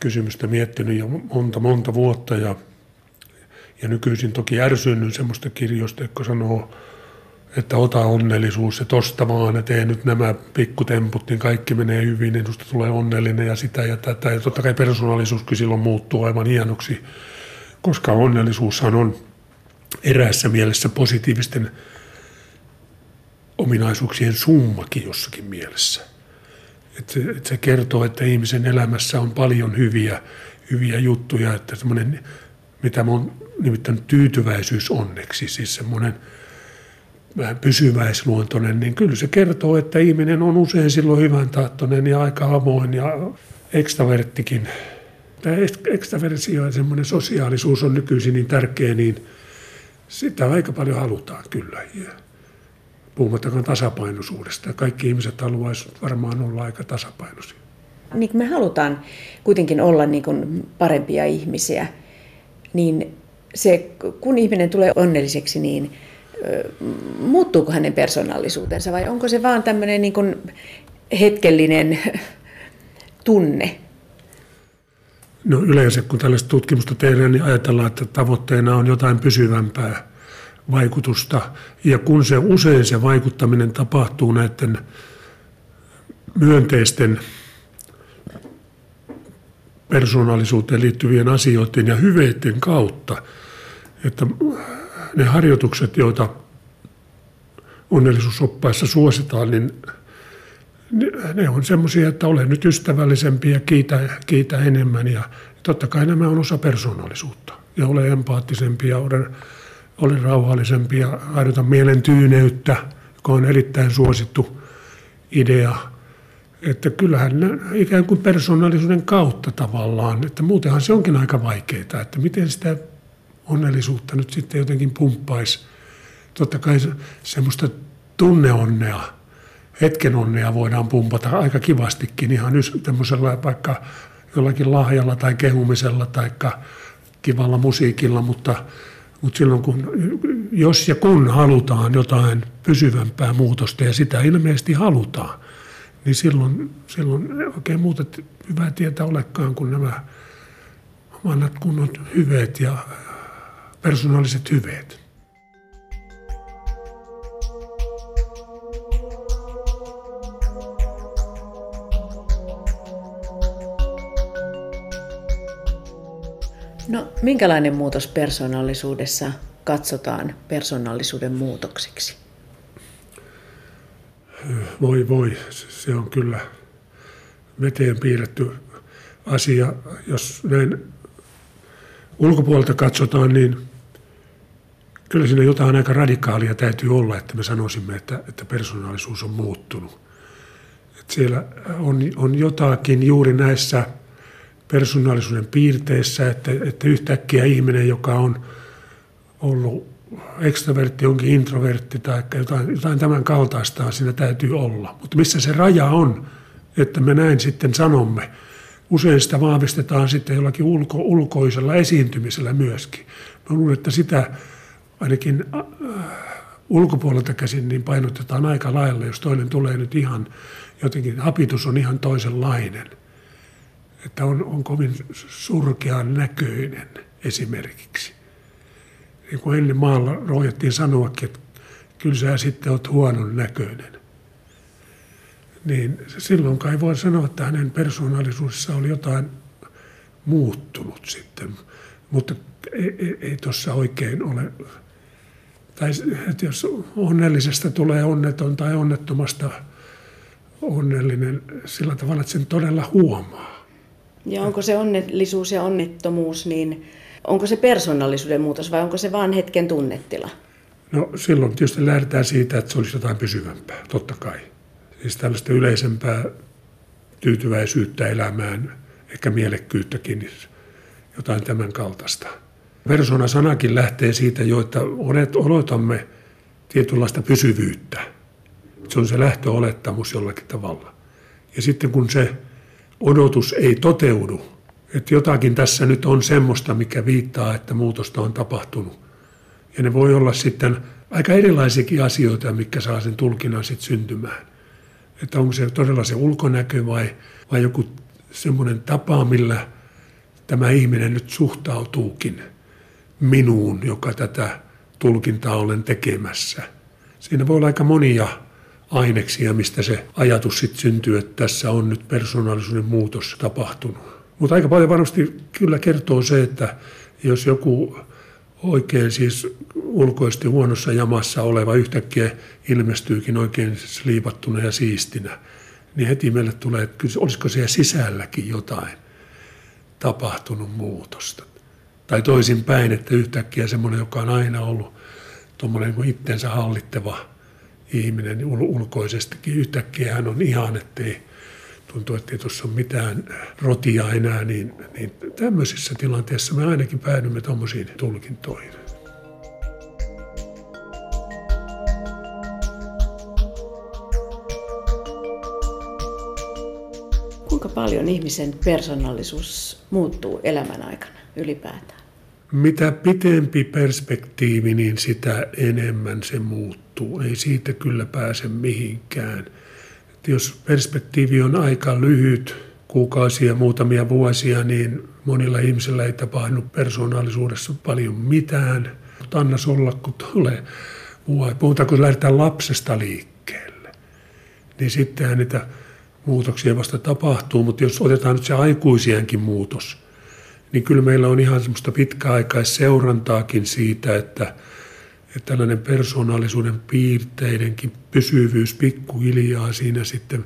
kysymystä miettinyt jo monta monta vuotta ja, Ja nykyisin toki ärsynnyn semmoista kirjoista, jotka sanoo, että ota onnellisuus ja tosta vaan ja tee nyt nämä pikkutemput, niin kaikki menee hyvin, niin susta tulee onnellinen ja sitä ja tätä. Ja totta kai persoonallisuuskin silloin muuttuu aivan hienoksi, koska onnellisuushan on eräässä mielessä positiivisten ominaisuuksien summakin jossakin mielessä. Että että se kertoo, että ihmisen elämässä on paljon hyviä, hyviä juttuja, että semmoinen, mitä mä oon nimittänyt tyytyväisyys onneksi, siis semmoinen vähän pysyväisluontoinen, niin kyllä se kertoo, että ihminen on usein silloin hyvän tahtoinen ja aika avoin ja ekstraverttikin. Tämä ekstraversio ja semmoinen sosiaalisuus on nykyisin niin tärkeä, niin sitä aika paljon halutaan kyllä. Ja puhumattakaan tasapainoisuudesta. Kaikki ihmiset haluaisivat varmaan olla aika tasapainoisia. Niin me halutaan kuitenkin olla niin kuin parempia ihmisiä, niin se, kun ihminen tulee onnelliseksi, niin muuttuuko hänen persoonallisuutensa vai onko se vaan tämmöinen niin kuin hetkellinen [LAUGHS] tunne? No yleensä kun tällaista tutkimusta tehdään, niin ajatellaan, että tavoitteena on jotain pysyvämpää vaikutusta. Ja kun se usein se vaikuttaminen tapahtuu näiden myönteisten persoonallisuuteen liittyvien asioiden ja hyveiden kautta, että ne harjoitukset, joita onnellisuusoppaissa suositaan, niin ne on semmoisia, että ole nyt ystävällisempi ja kiitä, kiitä enemmän. Ja totta kai nämä on osa persoonallisuutta. Ja ole empaattisempi ja ole, ole rauhallisempi ja harjoita mielen tyyneyttä, joka on erittäin suosittu idea. Että kyllähän ikään kuin persoonallisuuden kautta tavallaan, että muutenhan se onkin aika vaikeaa, että miten sitä onnellisuutta nyt sitten jotenkin pumppaisi. Totta kai semmoista tunneonnea, hetken onnea voidaan pumpata aika kivastikin ihan tämmöisellä vaikka jollakin lahjalla tai kehumisella tai kivalla musiikilla, mutta, mutta silloin kun, jos ja kun halutaan jotain pysyvämpää muutosta ja sitä ilmeisesti halutaan, niin silloin, silloin oikein muuta hyvää tietä olekaan kuin nämä vanhat kunnon hyveet ja persoonalliset hyveet. No, minkälainen muutos persoonallisuudessa katsotaan persoonallisuuden muutokseksi? Voi voi, se on kyllä veteen piirretty asia. Jos näin ulkopuolelta katsotaan, niin kyllä siinä jotain aika radikaalia täytyy olla, että me sanoisimme, että, että persoonallisuus on muuttunut. Että siellä on, on jotakin juuri näissä persoonallisuuden piirteissä, että, että yhtäkkiä ihminen, joka on ollut ekstravertti, onkin introvertti tai jotain, jotain tämän kaltaista siinä täytyy olla. Mutta missä se raja on, että me näin sitten sanomme. Usein sitä vahvistetaan sitten jollakin ulko, ulkoisella esiintymisellä myöskin. Mä luulen, että sitä ainakin äh, ulkopuolelta käsin niin painotetaan aika lailla, jos toinen tulee nyt ihan jotenkin, hapitus on ihan toisenlainen. Että on, on kovin surkean näköinen esimerkiksi. Niin kuin ennen maalla rohjettiin sanoakin, että kyllä sä sitten oot huonon näköinen. Niin silloin kai voi sanoa, että hänen persoonallisuudessa oli jotain muuttunut sitten. Mutta ei, ei, ei tuossa oikein ole tai että jos onnellisesta tulee onneton tai onnettomasta onnellinen sillä tavalla, että sen todella huomaa. Ja onko se onnellisuus ja onnettomuus, niin onko se persoonallisuuden muutos vai onko se vain hetken tunnetila? No silloin tietysti lähdetään siitä, että se olisi jotain pysyvämpää, totta kai. Siis tällaista yleisempää tyytyväisyyttä elämään, ehkä mielekkyyttäkin, jotain tämän kaltaista. Persona-sanakin lähtee siitä jo, että odotamme tietynlaista pysyvyyttä. Se on se lähtöolettamus jollakin tavalla. Ja sitten kun se odotus ei toteudu, että jotakin tässä nyt on semmoista, mikä viittaa, että muutosta on tapahtunut. Ja ne voi olla sitten aika erilaisiakin asioita, mikä saa sen tulkinnan sitten syntymään. Että onko se todella se ulkonäkö vai, vai joku semmoinen tapa, millä tämä ihminen nyt suhtautuukin – minuun, joka tätä tulkintaa olen tekemässä. Siinä voi olla aika monia aineksia, mistä se ajatus sitten syntyy, että tässä on nyt persoonallisuuden muutos tapahtunut. Mutta aika paljon varmasti kyllä kertoo se, että jos joku oikein siis ulkoisesti huonossa jamassa oleva yhtäkkiä ilmestyykin oikein sliipattuna ja siistinä, niin heti meille tulee, että olisiko siellä sisälläkin jotain tapahtunut muutosta. Tai toisinpäin, että yhtäkkiä semmoinen, joka on aina ollut tuommoinen itsensä hallittava ihminen ulkoisestikin, yhtäkkiä hän on ihan, ettei tuntuu, että ei tuossa ole mitään rotia enää, niin, niin tämmöisissä tilanteissa me ainakin päädymme tuommoisiin tulkintoihin. Kuinka paljon ihmisen persoonallisuus muuttuu elämän aikana ylipäätään? Mitä pitempi perspektiivi, niin sitä enemmän se muuttuu. Ei siitä kyllä pääse mihinkään. Et jos perspektiivi on aika lyhyt, kuukausia, muutamia vuosia, niin monilla ihmisillä ei tapahdu persoonallisuudessa paljon mitään. Mutta annas olla, kun tulee vuosi. Puhutaan, kun lähdetään lapsesta liikkeelle, niin sittenhän niitä muutoksia vasta tapahtuu. Mutta jos otetaan nyt se aikuisienkin muutos – niin kyllä meillä on ihan semmoista pitkäaikaisseurantaakin siitä, että, että tällainen persoonallisuuden piirteidenkin pysyvyys pikkuhiljaa siinä sitten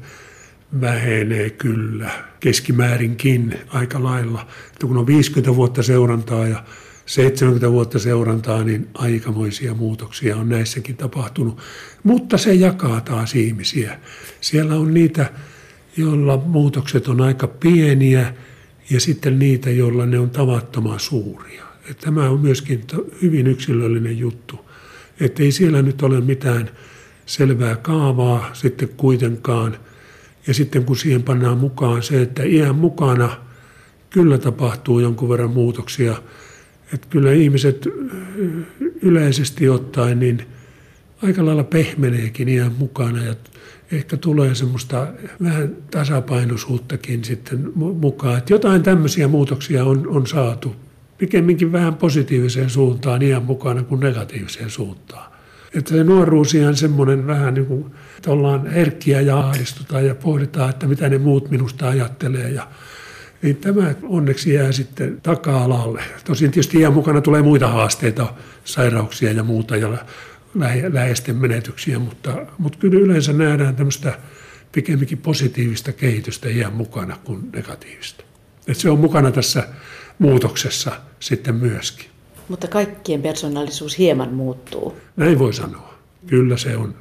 vähenee kyllä keskimäärinkin aika lailla. Että kun on 50 vuotta seurantaa ja 70 vuotta seurantaa, niin aikamoisia muutoksia on näissäkin tapahtunut. Mutta se jakaa taas ihmisiä. Siellä on niitä, joilla muutokset on aika pieniä – ja sitten niitä, joilla ne on tavattoman suuria. Että tämä on myöskin hyvin yksilöllinen juttu. Että ei siellä nyt ole mitään selvää kaavaa sitten kuitenkaan. Ja sitten kun siihen pannaan mukaan se, että iän mukana kyllä tapahtuu jonkun verran muutoksia, että kyllä ihmiset yleisesti ottaen niin aika lailla pehmeneekin iän mukana ja ehkä tulee semmoista vähän tasapainoisuuttakin sitten mukaan. Että jotain tämmöisiä muutoksia on, on saatu pikemminkin vähän positiiviseen suuntaan iän mukana kuin negatiiviseen suuntaan. Että se nuoruus ihan semmoinen vähän niin kuin, että ollaan herkkiä ja ahdistutaan ja pohditaan, että mitä ne muut minusta ajattelee ja niin tämä onneksi jää sitten taka-alalle. Tosin tietysti iän mukana tulee muita haasteita, sairauksia ja muuta, ja läheisten menetyksiä, mutta, mutta kyllä yleensä nähdään tämmöistä pikemminkin positiivista kehitystä iän mukana kuin negatiivista. Et se on mukana tässä muutoksessa sitten myöskin. Mutta kaikkien persoonallisuus hieman muuttuu. Näin voi sanoa. Kyllä se on.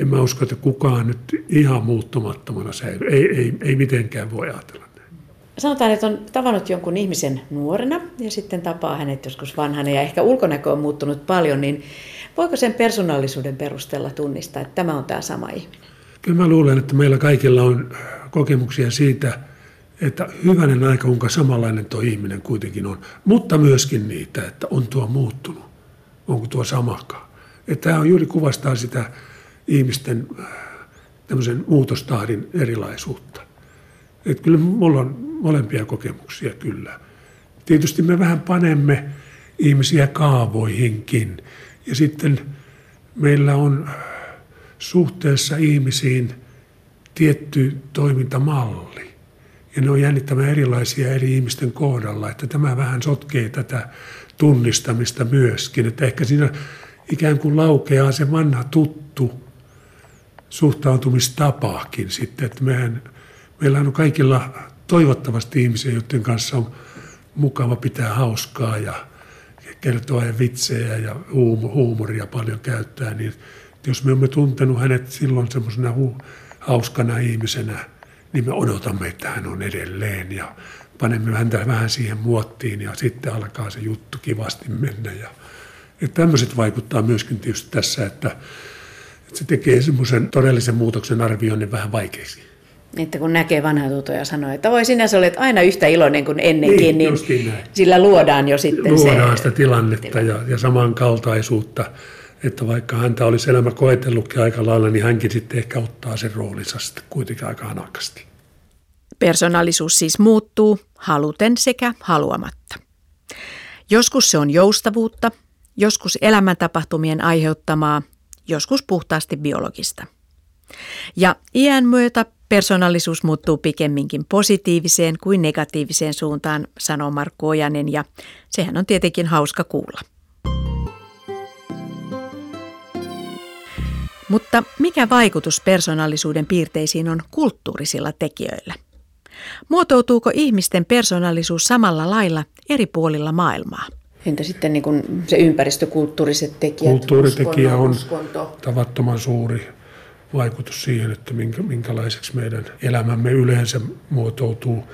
En mä usko, että kukaan nyt ihan muuttumattomana säilyy. Ei, ei, ei mitenkään voi ajatella Sanotaan, että on tavannut jonkun ihmisen nuorena ja sitten tapaa hänet joskus vanhana ja ehkä ulkonäkö on muuttunut paljon, niin voiko sen persoonallisuuden perusteella tunnistaa, että tämä on tämä sama ihminen? Kyllä mä luulen, että meillä kaikilla on kokemuksia siitä, että hyvänen aika, kuinka samanlainen tuo ihminen kuitenkin on. Mutta myöskin niitä, että on tuo muuttunut. Onko tuo samakaan. Että tämä on juuri kuvastaa sitä ihmisten äh, tämmöisen muutostahdin erilaisuutta. Että kyllä mulla on molempia kokemuksia kyllä. Tietysti me vähän panemme ihmisiä kaavoihinkin. Ja sitten meillä on suhteessa ihmisiin tietty toimintamalli. Ja ne on jännittävän erilaisia eri ihmisten kohdalla, että tämä vähän sotkee tätä tunnistamista myöskin. Että ehkä siinä ikään kuin laukeaa se vanha tuttu suhtautumistapaakin sitten, että mehän, meillä on kaikilla toivottavasti ihmisiä, joiden kanssa on mukava pitää hauskaa ja kertoa ja vitsejä ja huumoria paljon käyttää, niin jos me olemme tuntenut hänet silloin semmoisena hauskana ihmisenä, niin me odotamme, että hän on edelleen ja panemme häntä vähän siihen muottiin ja sitten alkaa se juttu kivasti mennä. Ja, ja tämmöiset vaikuttaa myöskin tietysti tässä, että, että se tekee semmoisen todellisen muutoksen arvioinnin vähän vaikeaksi. Että kun näkee vanhaa tutoja ja sanoo, että voi sinä sä olet aina yhtä iloinen kuin ennenkin, niin, niin sillä luodaan jo sitten luodaan se... sitä tilannetta ja, ja samankaltaisuutta, että vaikka häntä olisi elämä koetellutkin aika lailla, niin hänkin sitten ehkä ottaa sen roolinsa sitten kuitenkin aika hanakasti. Persoonallisuus siis muuttuu haluten sekä haluamatta. Joskus se on joustavuutta, joskus elämäntapahtumien aiheuttamaa, joskus puhtaasti biologista. Ja iän myötä persoonallisuus muuttuu pikemminkin positiiviseen kuin negatiiviseen suuntaan, sanoo Markku Ojanen, ja sehän on tietenkin hauska kuulla. Mutta mikä vaikutus persoonallisuuden piirteisiin on kulttuurisilla tekijöillä? Muotoutuuko ihmisten persoonallisuus samalla lailla eri puolilla maailmaa? Entä sitten niin kuin se ympäristökulttuuriset tekijät? Kulttuuritekijä on uskonto. tavattoman suuri vaikutus siihen, että minkä, minkälaiseksi meidän elämämme yleensä muotoutuu.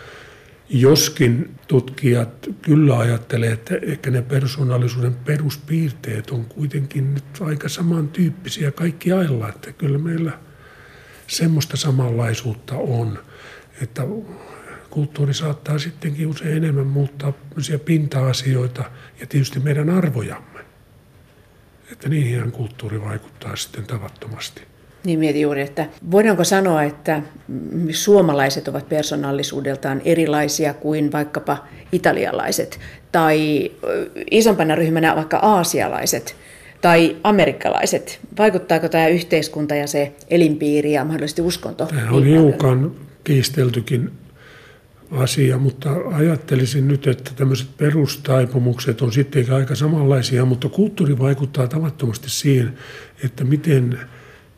Joskin tutkijat kyllä ajattelee, että ehkä ne persoonallisuuden peruspiirteet on kuitenkin nyt aika samantyyppisiä kaikki ailla, että kyllä meillä semmoista samanlaisuutta on, että kulttuuri saattaa sittenkin usein enemmän muuttaa pinta-asioita ja tietysti meidän arvojamme. Että niihin kulttuuri vaikuttaa sitten tavattomasti. Niin mietin juuri, että voidaanko sanoa, että suomalaiset ovat persoonallisuudeltaan erilaisia kuin vaikkapa italialaiset tai isompana ryhmänä vaikka aasialaiset tai amerikkalaiset. Vaikuttaako tämä yhteiskunta ja se elinpiiri ja mahdollisesti uskonto? Tämä on hiukan kiisteltykin asia, mutta ajattelisin nyt, että tämmöiset perustaipumukset on sittenkin aika samanlaisia, mutta kulttuuri vaikuttaa tavattomasti siihen, että miten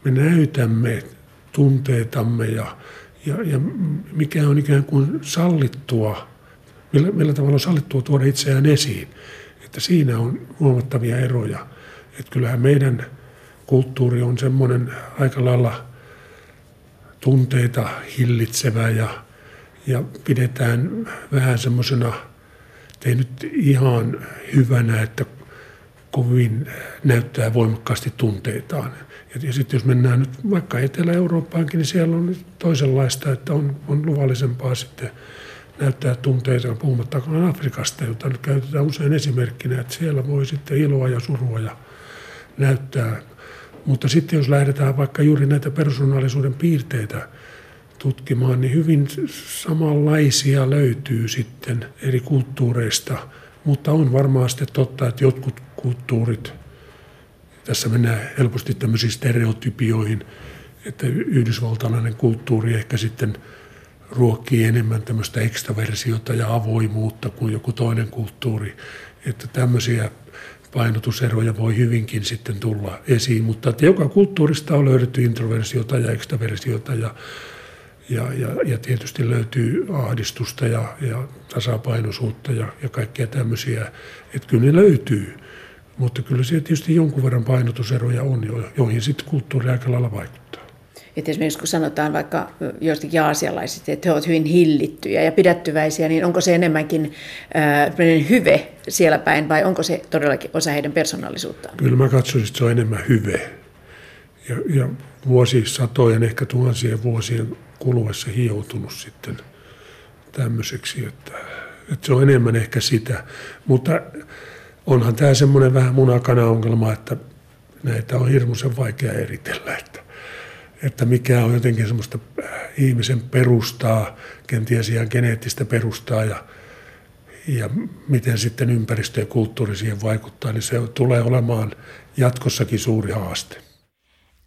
me näytämme tunteitamme ja, ja, ja mikä on ikään kuin sallittua, millä, millä tavalla on sallittua tuoda itseään esiin. Että siinä on huomattavia eroja. Että kyllähän meidän kulttuuri on semmoinen aika lailla tunteita hillitsevä ja, ja pidetään vähän semmoisena, ei nyt ihan hyvänä, että kovin näyttää voimakkaasti tunteitaan. Ja, ja sitten jos mennään nyt vaikka Etelä-Eurooppaankin, niin siellä on toisenlaista, että on, on luvallisempaa sitten näyttää tunteita, puhumattakaan Afrikasta, jota nyt käytetään usein esimerkkinä, että siellä voi sitten iloa ja surua ja näyttää. Mutta sitten jos lähdetään vaikka juuri näitä persoonallisuuden piirteitä tutkimaan, niin hyvin samanlaisia löytyy sitten eri kulttuureista. Mutta on varmaan sitten totta, että jotkut kulttuurit – tässä mennään helposti tämmöisiin stereotypioihin, että yhdysvaltalainen kulttuuri ehkä sitten ruokkii enemmän tämmöistä ekstraversiota ja avoimuutta kuin joku toinen kulttuuri. Että tämmöisiä painotuseroja voi hyvinkin sitten tulla esiin, mutta että joka kulttuurista on löydetty introversiota ja ekstraversiota ja, ja, ja, ja tietysti löytyy ahdistusta ja, ja tasapainoisuutta ja, ja kaikkea tämmöisiä, että kyllä ne löytyy. Mutta kyllä siellä tietysti jonkun verran painotuseroja on, joihin sitten kulttuuri aika lailla vaikuttaa. Että esimerkiksi kun sanotaan vaikka joistakin aasialaisista, että he ovat hyvin hillittyjä ja pidättyväisiä, niin onko se enemmänkin äh, hyve siellä päin vai onko se todellakin osa heidän persoonallisuuttaan? Kyllä mä katsoisin, että se on enemmän hyve. Ja, ja vuosisatojen, ehkä tuhansien vuosien kuluessa hioutunut sitten tämmöiseksi, että, että se on enemmän ehkä sitä. Mutta onhan tämä semmoinen vähän munakana-ongelma, että näitä on hirmuisen vaikea eritellä, että, että mikä on jotenkin semmoista äh, ihmisen perustaa, kenties ihan geneettistä perustaa ja, ja miten sitten ympäristö ja kulttuuri siihen vaikuttaa, niin se tulee olemaan jatkossakin suuri haaste.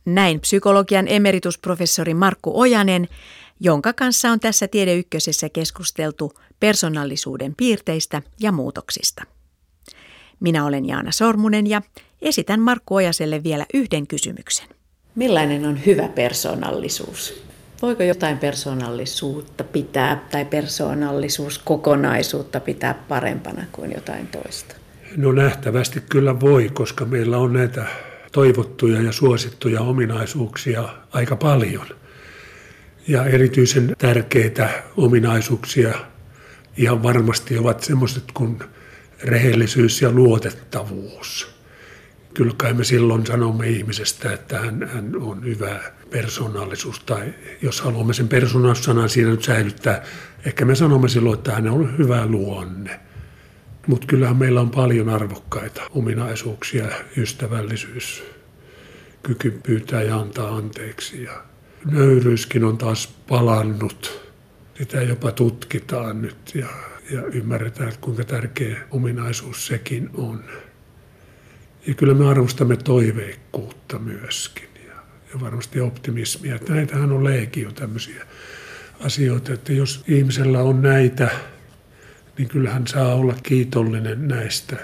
Näin psykologian emeritusprofessori Markku Ojanen, jonka kanssa on tässä Tiede Ykkösessä keskusteltu persoonallisuuden piirteistä ja muutoksista. Minä olen Jaana Sormunen ja esitän Markku Ojaselle vielä yhden kysymyksen. Millainen on hyvä persoonallisuus? Voiko jotain persoonallisuutta pitää tai persoonallisuuskokonaisuutta pitää parempana kuin jotain toista? No nähtävästi kyllä voi, koska meillä on näitä toivottuja ja suosittuja ominaisuuksia aika paljon. Ja erityisen tärkeitä ominaisuuksia ihan varmasti ovat semmoiset kuin rehellisyys ja luotettavuus. Kyllä kai me silloin sanomme ihmisestä, että hän, hän on hyvä persoonallisuus, tai jos haluamme sen persoonallisuussanan siinä nyt säilyttää, ehkä me sanomme silloin, että hän on hyvä luonne. Mutta kyllähän meillä on paljon arvokkaita ominaisuuksia, ystävällisyys, kyky pyytää ja antaa anteeksi. Ja nöyryyskin on taas palannut. Sitä jopa tutkitaan nyt ja ja ymmärretään, että kuinka tärkeä ominaisuus sekin on. Ja kyllä me arvostamme toiveikkuutta myöskin ja, ja varmasti optimismia. Näitähän on legio tämmöisiä asioita, että jos ihmisellä on näitä, niin kyllähän saa olla kiitollinen näistä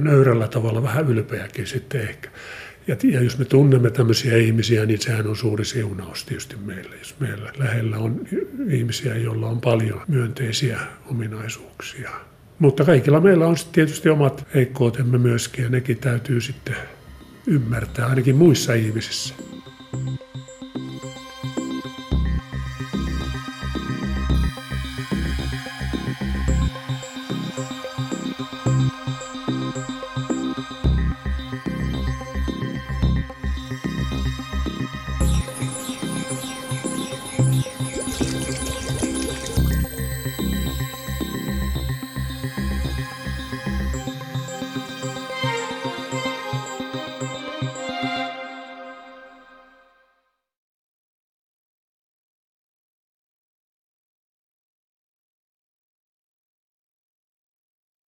nöyrällä tavalla, vähän ylpeäkin sitten ehkä. Ja, ja jos me tunnemme tämmöisiä ihmisiä, niin sehän on suuri siunaus tietysti meille. Jos meillä lähellä on ihmisiä, joilla on paljon myönteisiä ominaisuuksia. Mutta kaikilla meillä on sitten tietysti omat heikkoutemme myöskin, ja nekin täytyy sitten ymmärtää ainakin muissa ihmisissä.